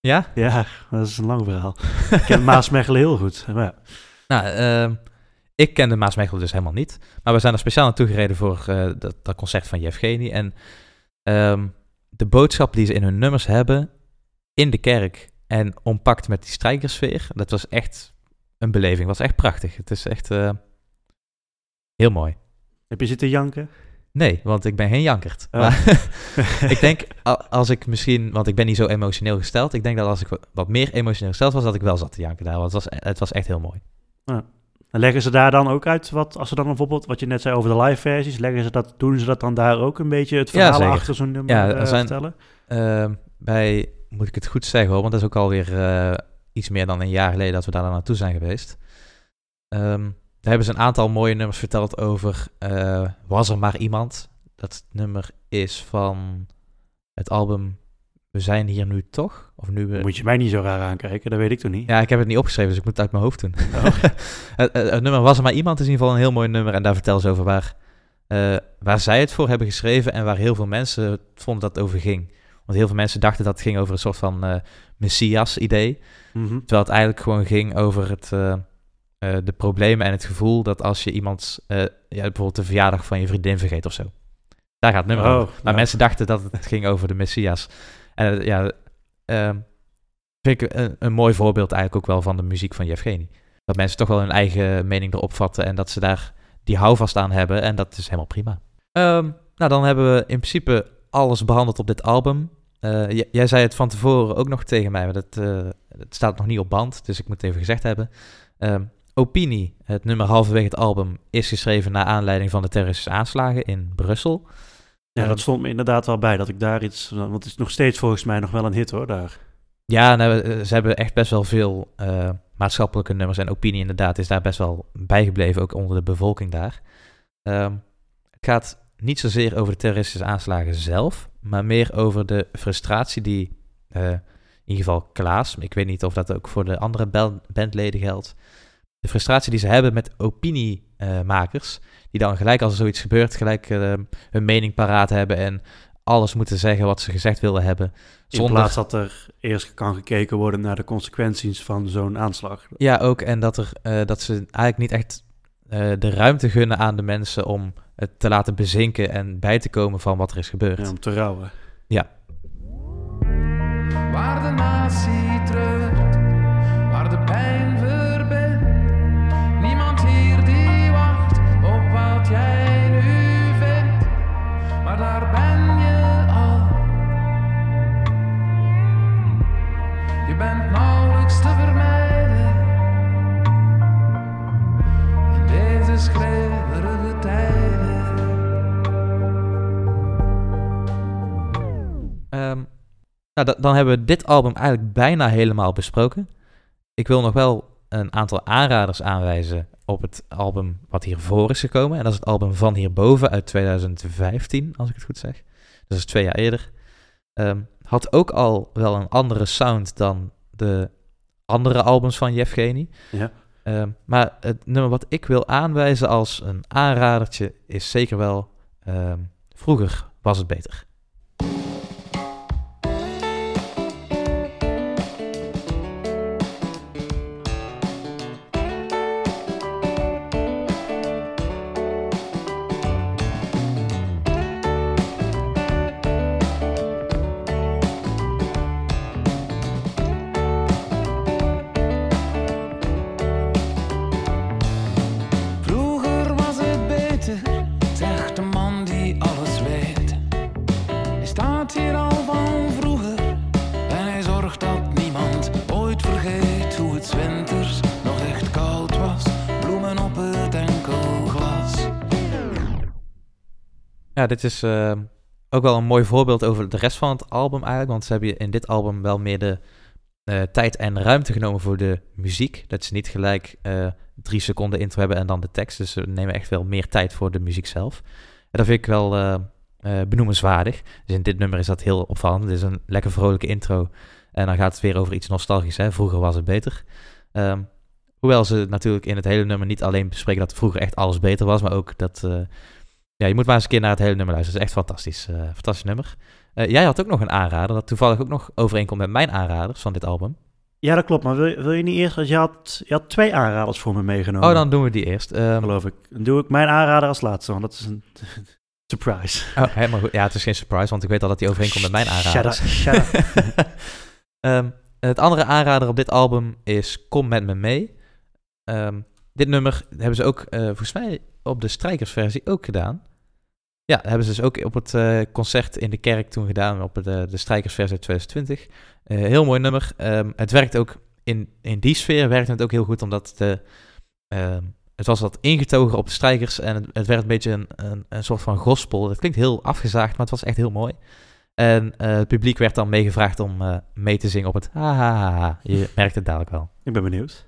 Ja? Ja, dat is een lang verhaal. ik ken Maasmechelen heel goed. Maar ja. Nou, uh, ik kende Maasmechelen dus helemaal niet. Maar we zijn er speciaal naartoe gereden voor dat, dat, concert van Yevgeny. En um, de boodschap die ze in hun nummers hebben in de kerk en ompakt met die strijkersfeer, dat was echt een beleving. was echt prachtig. Het is echt uh, heel mooi. Heb je zitten janken? Nee, want ik ben geen jankert. Oh. Maar ik denk, als ik misschien, want ik ben niet zo emotioneel gesteld. Ik denk dat als ik wat meer emotioneel gesteld was, dat ik wel zat te janken daar. Want het was, het was echt heel mooi. Ja. En leggen ze daar dan ook uit, wat, als ze dan bijvoorbeeld, wat je net zei over de live versies, leggen ze dat, doen ze dat dan daar ook een beetje het verhaal ja, achter zo'n nummer ja, uh, zijn, vertellen? Uh, bij, moet ik het goed zeggen hoor, want dat is ook alweer uh, iets meer dan een jaar geleden dat we daar naartoe zijn geweest. Um, daar hebben ze een aantal mooie nummers verteld over uh, Was er maar iemand. Dat nummer is van het album We zijn hier nu toch? Of nu we... Moet je mij niet zo raar aankijken, dat weet ik toch niet? Ja, ik heb het niet opgeschreven, dus ik moet het uit mijn hoofd doen. Oh. het, het, nummer Was er maar iemand is in ieder geval een heel mooi nummer. En daar vertellen ze over waar, uh, waar zij het voor hebben geschreven en waar heel veel mensen vonden dat het over ging. Want heel veel mensen dachten dat het ging over een soort van uh, Messias-idee. Mm -hmm. Terwijl het eigenlijk gewoon ging over het, uh, uh, de problemen en het gevoel dat als je iemand, ja, bijvoorbeeld de verjaardag van je vriendin vergeet of zo. Daar gaat het nummer oh, over. Maar ja. mensen dachten dat het ging over de Messias. En ja, ehm, vind ik een, een, mooi voorbeeld eigenlijk ook wel van de muziek van Yevgeny. Dat mensen toch wel hun eigen mening erop vatten en dat ze daar die houvast aan hebben. En dat is helemaal prima. Um, nou, dan hebben we in principe alles behandeld op dit album. Uh, jij zei het van tevoren ook nog tegen mij, maar dat, uh, het staat nog niet op band, dus ik moet het even gezegd hebben. Uh, Opinie, het nummer halverwege het album, is geschreven naar aanleiding van de terroristische aanslagen in Brussel. Ja, dat ehm, stond me inderdaad wel bij dat ik daar iets. Want het is nog steeds volgens mij nog wel een hit hoor, daar. Ja, nou, eh, ze hebben echt best wel veel uh, maatschappelijke nummers. En opinie inderdaad is daar best wel bijgebleven, ook onder de bevolking daar. Um, het gaat niet zozeer over de terroristische aanslagen zelf, maar meer over de frustratie die, uh, in ieder geval Klaas, ik weet niet of dat ook voor de andere bandleden geldt, de frustratie die ze hebben met opiniemakers, die dan gelijk als er zoiets gebeurt, gelijk uh, hun mening paraat hebben en alles moeten zeggen wat ze gezegd willen hebben. Zonder... In plaats dat er eerst kan gekeken worden naar de consequenties van zo'n aanslag. Ja, ook. En dat, er, uh, dat ze eigenlijk niet echt uh, de ruimte gunnen aan de mensen om het te laten bezinken en bij te komen van wat er is gebeurd. Ja, om te rouwen. Ja. Waar de natie treurt, waar de pijn Nou, dan hebben we dit album eigenlijk bijna helemaal besproken. Ik wil nog wel een aantal aanraders aanwijzen op het album wat hiervoor is gekomen. En dat is het album Van Hierboven uit 2015, als ik het goed zeg. Dat is twee jaar eerder. Um, had ook al wel een andere sound dan de andere albums van Yevgeny. Ja. Um, maar het nummer wat ik wil aanwijzen als een aanradertje is zeker wel... Um, vroeger was het beter. Dit is uh, ook wel een mooi voorbeeld over de rest van het album eigenlijk. Want ze hebben in dit album wel meer de uh, tijd en ruimte genomen voor de muziek. Dat ze niet gelijk uh, drie seconden intro hebben en dan de tekst. Dus ze nemen echt wel meer tijd voor de muziek zelf. En dat vind ik wel benoemenswaardig. Dus in dit nummer is dat heel opvallend. Het is een lekker vrolijke intro. En dan gaat het weer over iets nostalgisch. Hè? Vroeger was het beter. Um, hoewel ze natuurlijk in het hele nummer niet alleen bespreken dat vroeger echt alles beter was, maar ook dat ja, je moet maar eens een keer naar het hele nummer luisteren. Het is echt fantastisch. Uh, fantastisch nummer. Uh, jij had ook nog een aanrader, dat toevallig ook nog overeenkomt met mijn aanraders van dit album. Ja, dat klopt. Maar wil, wil je niet eerst... Want je had, je had twee aanraders voor me meegenomen. Oh, dan doen we die eerst. Um, Geloof ik. Dan doe ik mijn aanrader als laatste, want dat is een surprise. Oh, helemaal goed. Ja, het is geen surprise, want ik weet al dat die overeenkomt met mijn aanraders. Shut up, shut up. um, het andere aanrader op dit album is Kom Met Me Mee. Um, dit nummer hebben ze ook, uh, volgens mij, op de strijkersversie ook gedaan. Ja, hebben ze dus ook op het uh, concert in de kerk toen gedaan, op de, de strijkersversie 2020. Uh, heel mooi nummer. Um, het werkt ook in, in die sfeer, werkt het ook heel goed, omdat de, uh, het was wat ingetogen op de strijkers en het, het werd een beetje een, een, soort van gospel. Dat klinkt heel afgezaagd, maar het was echt heel mooi. En het publiek werd dan meegevraagd om mee te zingen op het ha, ha, ha. Je merkt het dadelijk wel. Ik ben benieuwd.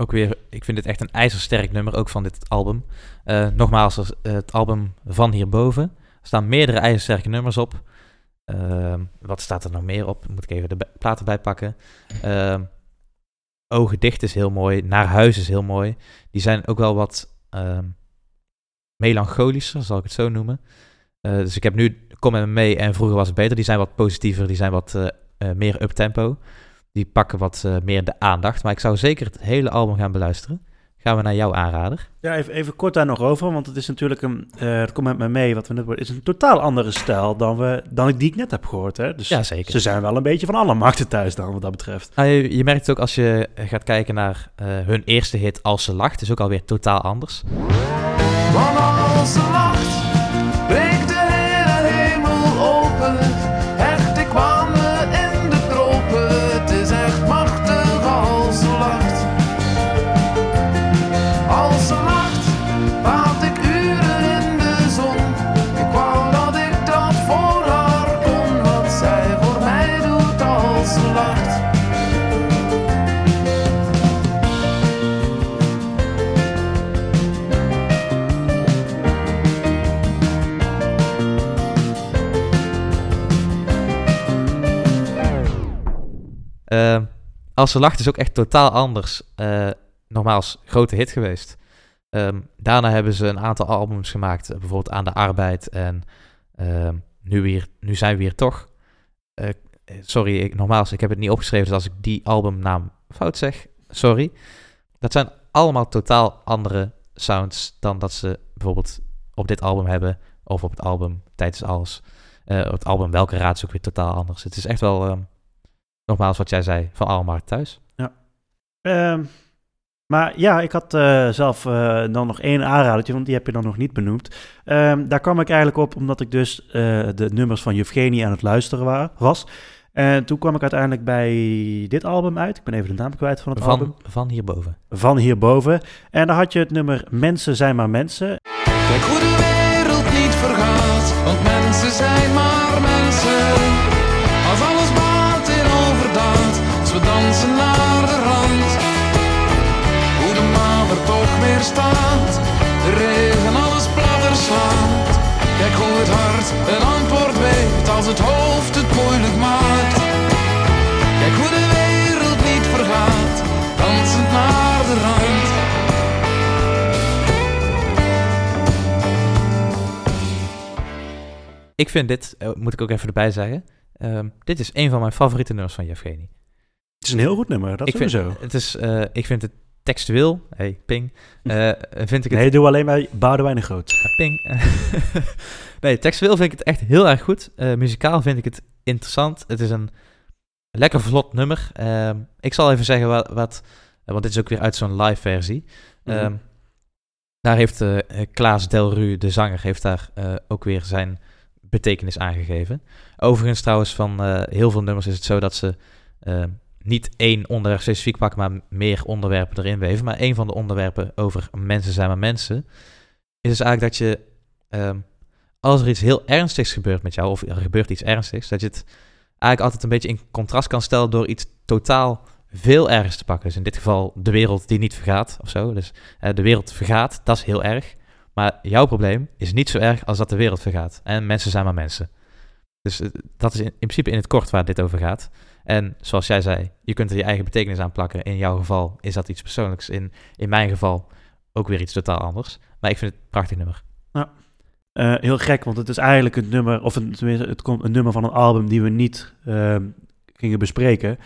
Ook weer, ik vind dit echt een ijzersterk nummer, ook van dit album. Uh, nogmaals, het album van hierboven. Er staan meerdere ijzersterke nummers op. Ehm, wat staat er nog meer op? Moet ik even de platen bijpakken. Ehm, Ogen dicht is heel mooi. Naar huis is heel mooi. Die zijn ook wel wat um, melancholischer, zal ik het zo noemen. Uh, dus ik heb nu Kom met me mee en vroeger was het beter. Die zijn wat positiever, die zijn wat uh, uh, meer uptempo. Die pakken wat meer de aandacht. Maar ik zou zeker het hele album gaan beluisteren gaan we naar jouw aanrader. Ja, even, even kort daar nog over, want het is natuurlijk een, uh, het komt met me mee, wat we net is een totaal andere stijl dan, we, dan ik die ik net heb gehoord. Hè? Dus ja, zeker. Ze zijn wel een beetje van alle markten thuis dan, wat dat betreft. Nou, je, je, merkt het ook als je gaat kijken naar uh, hun eerste hit, Als ze lacht, is ook alweer totaal anders. Want als ze lacht, Als ze lacht is ook echt totaal anders. Uh, nogmaals, grote hit geweest. Um, daarna hebben ze een aantal albums gemaakt, eh, bijvoorbeeld Aan de Arbeid en uh, nu, weer, nu zijn we hier toch. Uh, sorry, ik, nogmaals, ik heb het niet opgeschreven, dus als ik die albumnaam fout zeg, sorry. Dat zijn allemaal totaal andere sounds dan dat ze bijvoorbeeld op dit album hebben, of op het album Tijdens Alles. op het album Welke Raad is ook weer totaal anders. Het is echt wel... Um, nogmaals wat jij zei, van Almar thuis. Ja. Um, maar ja, ik had uh, zelf uh, dan nog één aanradertje, want die heb je dan nog niet benoemd. Um, daar kwam ik eigenlijk op omdat ik dus uh, de nummers van Yevgeny aan het luisteren was. En toen kwam ik uiteindelijk bij dit album uit. Ik ben even de naam kwijt van het van, album. Van hierboven. Van hierboven. En dan had je het nummer Mensen zijn maar mensen. Kijk hoe de wereld niet vergaat, want mensen zijn maar staat, de regen alles platter slaat. Kijk hoe het hart een antwoord weet als het hoofd het moeilijk maakt. Kijk hoe de wereld niet vergaat, dansend naar de rand. Ik vind dit, eh, moet ik ook even erbij zeggen, um, dit is een van mijn favoriete nummers van Yevgeny. Het is een heel goed nummer, dat ik vind, zo. Het is, uh, ik vind het textueel, hey, ping, uh, vind ik het... Nee, doe alleen maar Boudewijn de Groot. Ping. nee, textueel vind ik het echt heel erg goed. Uh, muzikaal vind ik het interessant. Het is een lekker vlot nummer. Ehm, ik zal even zeggen wat, wat want dit is ook weer uit zo'n live versie. Mm -hmm. daar heeft Klaas Delru, de zanger, heeft daar ook weer zijn betekenis aangegeven. Overigens trouwens, van heel veel nummers is het zo dat ze ehm, niet één onderwerp specifiek pakken, maar meer onderwerpen erin weven. Maar één van de onderwerpen over mensen zijn maar mensen, is dus eigenlijk dat je, um, als er iets heel ernstigs gebeurt met jou, of er gebeurt iets ernstigs, dat je het eigenlijk altijd een beetje in contrast kan stellen door iets totaal veel ergers te pakken. Dus in dit geval de wereld die niet vergaat of zo. Dus uh, de wereld vergaat, dat is heel erg. Maar jouw probleem is niet zo erg als dat de wereld vergaat. En mensen zijn maar mensen. Dus uh, dat is in, in principe in het kort waar dit over gaat. En zoals jij zei, je kunt er je eigen betekenis aan plakken. In jouw geval is dat iets persoonlijks. In, in mijn geval ook weer iets totaal anders. Maar ik vind het een prachtig nummer. Ja. Uh, heel gek, want het is eigenlijk een nummer, of een, tenminste, het komt een nummer van een album die we niet uh, gingen bespreken.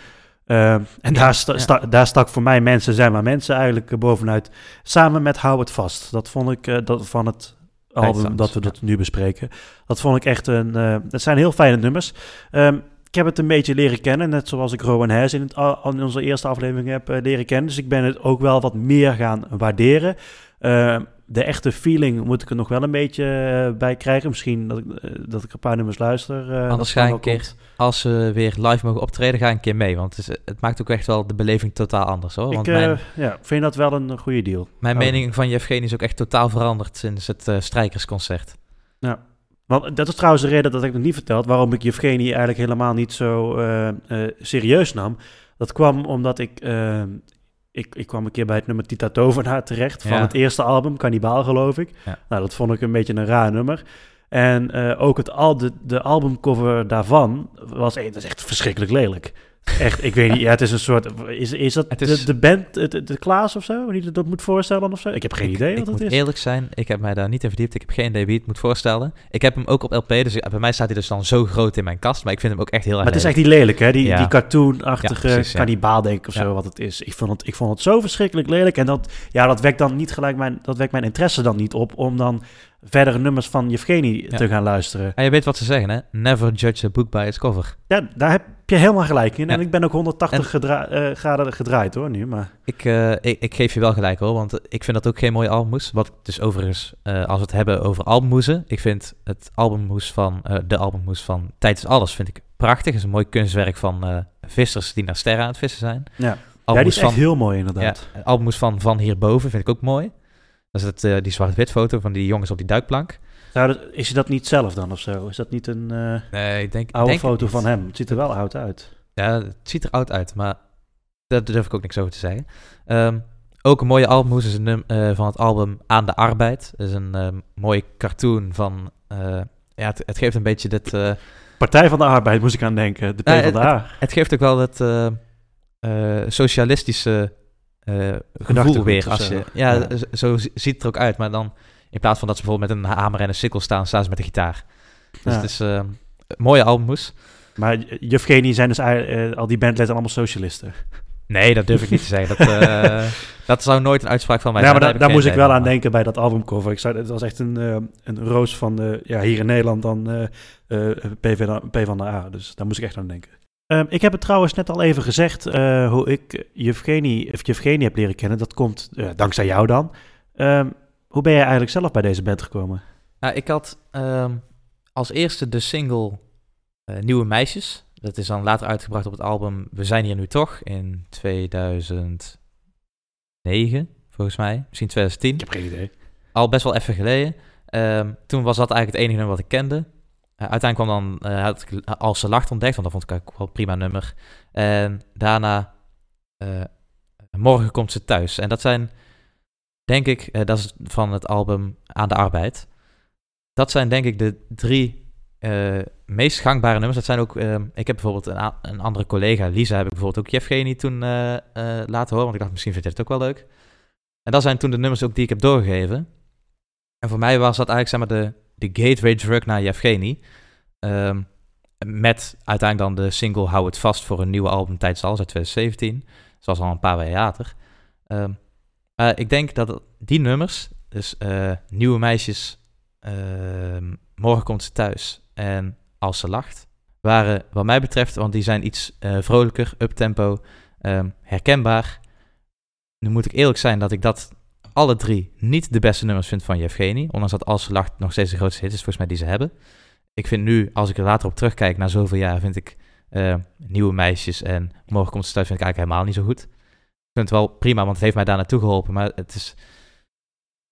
Uh, en daar, sta, ja. sta, daar stak voor mij Mensen zijn maar mensen eigenlijk bovenuit. Samen met Hou het vast. Dat vond ik uh, dat van het album dat we dat nu bespreken. Dat vond ik echt een. Het zijn heel fijne nummers. Um, ik heb het een beetje leren kennen, net zoals ik Rowan Hess in, het, in onze eerste aflevering heb uh, leren kennen. Dus ik ben het ook wel wat meer gaan waarderen. Uh, de echte feeling moet ik er nog wel een beetje uh, bij krijgen. Misschien dat ik, dat ik een paar nummers luister. Anders ga ik een keer, als ze weer live mogen optreden, ga ik een keer mee. Want het, is, het maakt ook echt wel de beleving totaal anders hoor. Want ik mijn, ja, vind dat wel een goede deal. Mijn oh. mening van Jefgeni is ook echt totaal veranderd sinds het Strijkersconcert. Ja. Want dat is trouwens de reden dat ik nog niet verteld waarom ik Yevgeny eigenlijk helemaal niet zo uh, uh, serieus nam. Dat kwam omdat ik, uh, ik, ik kwam een keer bij het nummer Tita Tovenaar terecht van ja. het eerste album, Cannibaal geloof ik. Ja. Nou, dat vond ik een beetje een raar nummer. En ook het al, de, de albumcover daarvan was dat is echt verschrikkelijk lelijk. Echt, ik weet niet. Ja, het is een soort. Is, is dat de, de band, de, de Klaas of zo, die dat moet voorstellen of zo? Ik heb geen idee wat ik het moet eerlijk zijn, ik heb mij daar niet in verdiept. Ik heb geen idee wie het moet voorstellen. Ik heb hem ook op LP, dus bij mij staat hij dus dan zo groot in mijn kast. Maar ik vind hem ook echt heel erg. Maar het is echt die lelijk, hè? Die, die cartoonachtige ja, kannibaal, denk ik of zo, wat het is. Ik vond het, ik vond het zo verschrikkelijk lelijk. En dat, ja, dat wekt dan niet gelijk mijn, dat wekt mijn interesse dan niet op om dan verdere nummers van Yevgeny te gaan luisteren. En je weet wat ze zeggen, hè? Never judge a book by its cover. Ja, daar heb je helemaal gelijk in. En ik ben ook 180 eh, graden gedraaid hoor, nu. Maar... Ik, uh, ik, ik, geef je wel gelijk hoor, want ik vind dat ook geen mooi albummoes. Wat dus overigens, uh, als we het hebben over albummoesen. Ik vind het albummoes van, de albummoes van Tijd is Alles vind ik prachtig. Het is een mooi kunstwerk van vissers die naar sterren aan het vissen zijn. Ja, ja die is echt heel mooi inderdaad. Ja, albummoes van Van Hierboven vind ik ook mooi. Dat is het, uh, die zwart-wit foto van die jongens op die duikplank. Nou, is dat niet zelf dan of zo? Is dat niet een uh, nee, ik denk, oude denk foto van hem? Het ziet er wel oud uit. Ja, het ziet er oud uit, maar daar durf ik ook niks over te zeggen. Um, ook een mooie album is een, uh, van het album Aan de Arbeid. Dat is een uh, mooie cartoon van... ja, het, het, geeft een beetje dit... Partij van de Arbeid moest ik aan denken, de PvdA. Nou, het, het, geeft ook wel het socialistische uh, gevoel weer. Als je, ja, zo ziet het er ook uit. Maar dan in plaats van dat ze bijvoorbeeld met een hamer en een sikkel staan, staan ze met een gitaar. Dus het is uh, een mooie albummoes. Maar Jufgeni zijn dus uh, al die bandleden allemaal socialisten. Nee, dat durf ik niet te zeggen. Dat, uh, dat zou nooit een uitspraak van mij zijn. Maar daar moest ik wel aan denken bij dat albumcover. Ik zou, het was echt een, uh, een roos van, uh, ja, hier in Nederland dan P van de A. Dus daar moest ik echt aan denken. Um, ik heb het trouwens net al even gezegd, uh, hoe ik of Yevgeny heb leren kennen. Dat komt uh, dankzij jou dan. Um, hoe ben jij eigenlijk zelf bij deze band gekomen? Nou, ik had um, als eerste de single uh, Nieuwe Meisjes. Dat is dan later uitgebracht op het album We zijn hier nu toch in 2009, volgens mij. Misschien 2010. Ik heb geen idee. Al best wel even geleden. toen was dat eigenlijk het enige nummer wat ik kende. Uh, uiteindelijk kwam dan, ik Als ze lacht ontdekt, want dat vond ik ook wel prima nummer. En daarna uh, Morgen komt ze thuis. En dat zijn, denk ik, dat is van het album Aan de Arbeid. Dat zijn denk ik de drie meest gangbare nummers. Dat zijn ook, ik heb bijvoorbeeld een, een, andere collega, Lisa, heb ik bijvoorbeeld ook Jeffgeni toen laten horen. Want ik dacht, misschien vindt hij het ook wel leuk. En dat zijn toen de nummers ook die ik heb doorgegeven. En voor mij was dat eigenlijk zeg maar de, de gateway drug naar Yevgeny. Um, met uiteindelijk dan de single Hou het vast voor een nieuwe album tijdens alles uit 2017. Zoals al een paar jaar later. Um, uh, ik denk dat die nummers, dus uh, Nieuwe Meisjes, uh, Morgen komt ze thuis en Als ze lacht, waren wat mij betreft, want die zijn iets uh, vrolijker, uptempo, um, herkenbaar. Nu moet ik eerlijk zijn dat ik dat alle drie niet de beste nummers vind van Yevgeny. Ondanks dat Als lacht nog steeds de grootste hit is, volgens mij, die ze hebben. Ik vind nu, als ik er later op terugkijk, na zoveel jaar, vind ik uh, Nieuwe Meisjes en Morgen komt ze thuis, vind ik eigenlijk helemaal niet zo goed. Ik vind het wel prima, want het heeft mij daar naartoe geholpen. Maar het is,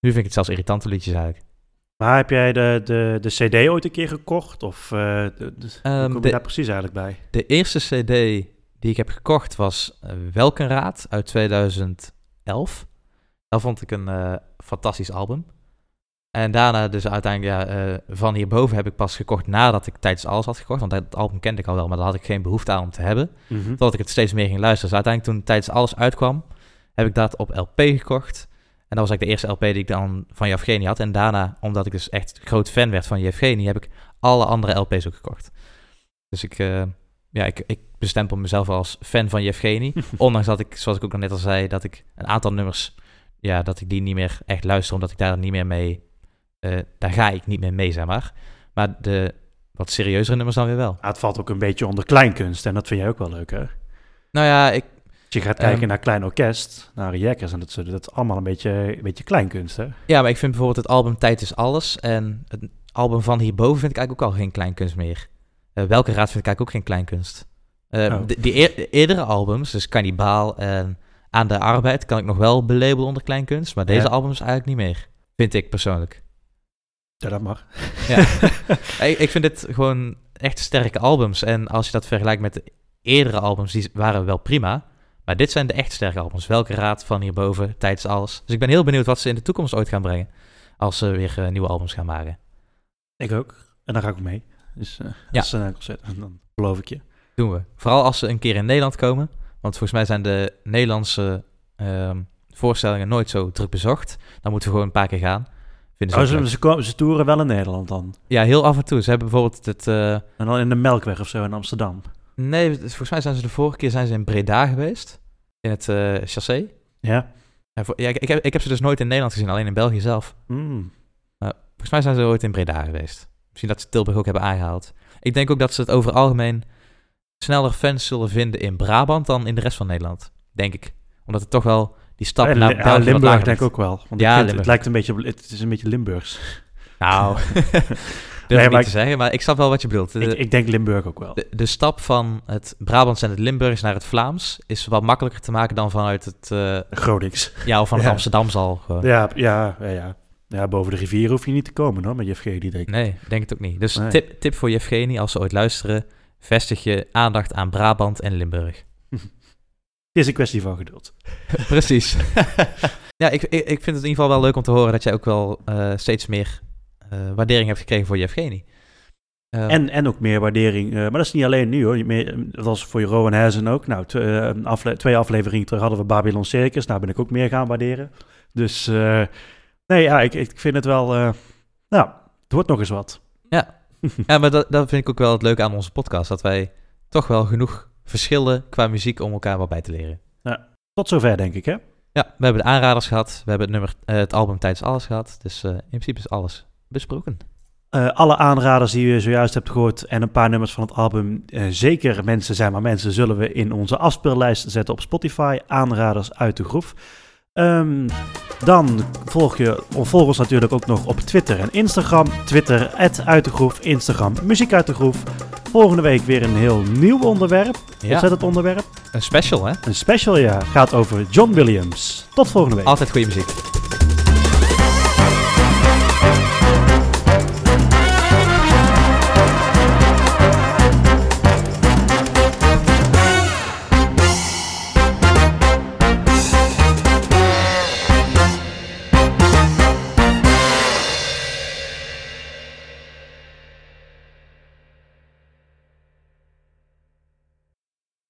nu vind ik het zelfs irritante liedjes eigenlijk. Maar heb jij de, de, de CD ooit een keer gekocht? Of uh, de, de, um, kom je daar precies eigenlijk bij? De eerste CD die ik heb gekocht was uh, Welkenraad uit 2011. Dat vond ik een uh, fantastisch album. En daarna dus uiteindelijk, ja, uh, van hierboven heb ik pas gekocht nadat ik tijdens alles had gekocht. Want dat album kende ik al wel, maar daar had ik geen behoefte aan om te hebben. Mm -hmm. Totdat ik het steeds meer ging luisteren. Dus uiteindelijk toen tijdens alles uitkwam, heb ik dat op LP gekocht. En dat was eigenlijk de eerste LP die ik dan van Yevgeny had. En daarna, omdat ik dus echt groot fan werd van Yevgeny, heb ik alle andere LP's ook gekocht. Dus ik, uh, ja, ik, ik bestempel mezelf als fan van Yevgeny. ondanks dat ik, zoals ik ook net al zei, dat ik een aantal nummers ja, dat ik die niet meer echt luister, omdat ik daar niet meer mee, uh, daar ga ik niet meer mee, zeg maar. Maar de wat serieuzere nummers dan weer wel. het valt ook een beetje onder kleinkunst en dat vind jij ook wel leuk, hè? Nou ja, ik... Als je gaat kijken um, naar Klein Orkest, naar Jekkers en dat soort, dat is allemaal een beetje, een beetje kleinkunst, hè? Ja, maar ik vind bijvoorbeeld het album Tijd is Alles en het album van hierboven vind ik eigenlijk ook al geen kleinkunst meer. Uh, welke raad vind ik eigenlijk ook geen kleinkunst. Uh, oh. de, die eer, eerdere albums, dus Cannibaal en aan de arbeid kan ik nog wel belabelen onder kleinkunst, maar deze ja. albums eigenlijk niet meer. Vind ik persoonlijk. Ja, dat mag. Ja. ik, ik vind dit gewoon echt sterke albums. En als je dat vergelijkt met de eerdere albums, die waren wel prima. Maar dit zijn de echt sterke albums. Welke raad van hierboven, tijdens alles. Dus ik ben heel benieuwd wat ze in de toekomst ooit gaan brengen. Als ze weer uh, nieuwe albums gaan maken. Ik ook. En dan ga ik mee. Dus uh, ja. als een concert, dan beloof ik je. Doen we. Vooral als ze een keer in Nederland komen. Want volgens mij zijn de Nederlandse ehm, voorstellingen nooit zo druk bezocht. Dan moeten we gewoon een paar keer gaan. Vinden ze, oh, ze, komen, ze toeren wel in Nederland dan? Ja, heel af en toe. Ze hebben bijvoorbeeld het... Uh... En dan in de Melkweg of zo in Amsterdam? Nee, volgens mij zijn ze de vorige keer zijn ze in Breda geweest. In het uh, chassé. Ja. ja ik, ik, heb, ik heb ze dus nooit in Nederland gezien, alleen in België zelf. Mm. volgens mij zijn ze ooit in Breda geweest. Misschien dat ze Tilburg ook hebben aangehaald. Ik denk ook dat ze het over algemeen sneller fans zullen vinden in Brabant dan in de rest van Nederland. Denk ik. Omdat het toch wel die stap ja, naar ja, Limburg denk ik ook wel. Want ja, het lijkt een beetje, het is een beetje Limburgs. Nou, durf nee, niet te zeggen, maar ik snap wel wat je bedoelt. ik, ik, denk Limburg ook wel. De, de, stap van het Brabants en het Limburgs naar het Vlaams is wat makkelijker te maken dan vanuit het... Uh, Gronings. Ja, of van het Amsterdam zal. Ja, ja, ja, ja. Ja, boven de rivier hoef je niet te komen hoor, met Jefgeni, denk ik. Nee, denk het ook niet. Dus tip, tip voor Jefgeni, als ze ooit luisteren, vestig je aandacht aan Brabant en Limburg. Het is een kwestie van geduld. Precies. ja, ik, ik, ik, vind het in ieder geval wel leuk om te horen dat jij ook wel uh, steeds meer uh, waardering hebt gekregen voor Jefgeni. Uh, en, en ook meer waardering, maar dat is niet alleen nu hoor. Meer, dat was voor Rowan Hazen ook. Nou, afle twee afleveringen terug hadden we Babylon Circus. Nou ben ik ook meer gaan waarderen. Dus nee, ja, ik, ik vind het wel, nou, het wordt nog eens wat. Ja, ja maar dat, dat vind ik ook wel het leuke aan onze podcast. Dat wij toch wel genoeg verschillen qua muziek om elkaar wat bij te leren. Ja, tot zover denk ik hè? Ja, we hebben de aanraders gehad. We hebben het, nummer, uh, het album Tijdens Alles gehad. Dus uh, in principe is alles besproken. Uh, alle aanraders die je zojuist hebt gehoord en een paar nummers van het album, zeker mensen zijn maar mensen, zullen we in onze afspeellijst zetten op Spotify. Aanraders uit de groef. Um, dan volg, je, volg ons natuurlijk ook nog op Twitter en Instagram. Twitter, uit de groef, Instagram, muziek uit de groef. Volgende week weer een heel nieuw onderwerp. Ja. Het onderwerp? Een special, hè? Een special, ja. Gaat over John Williams. Tot volgende week. Altijd goede muziek.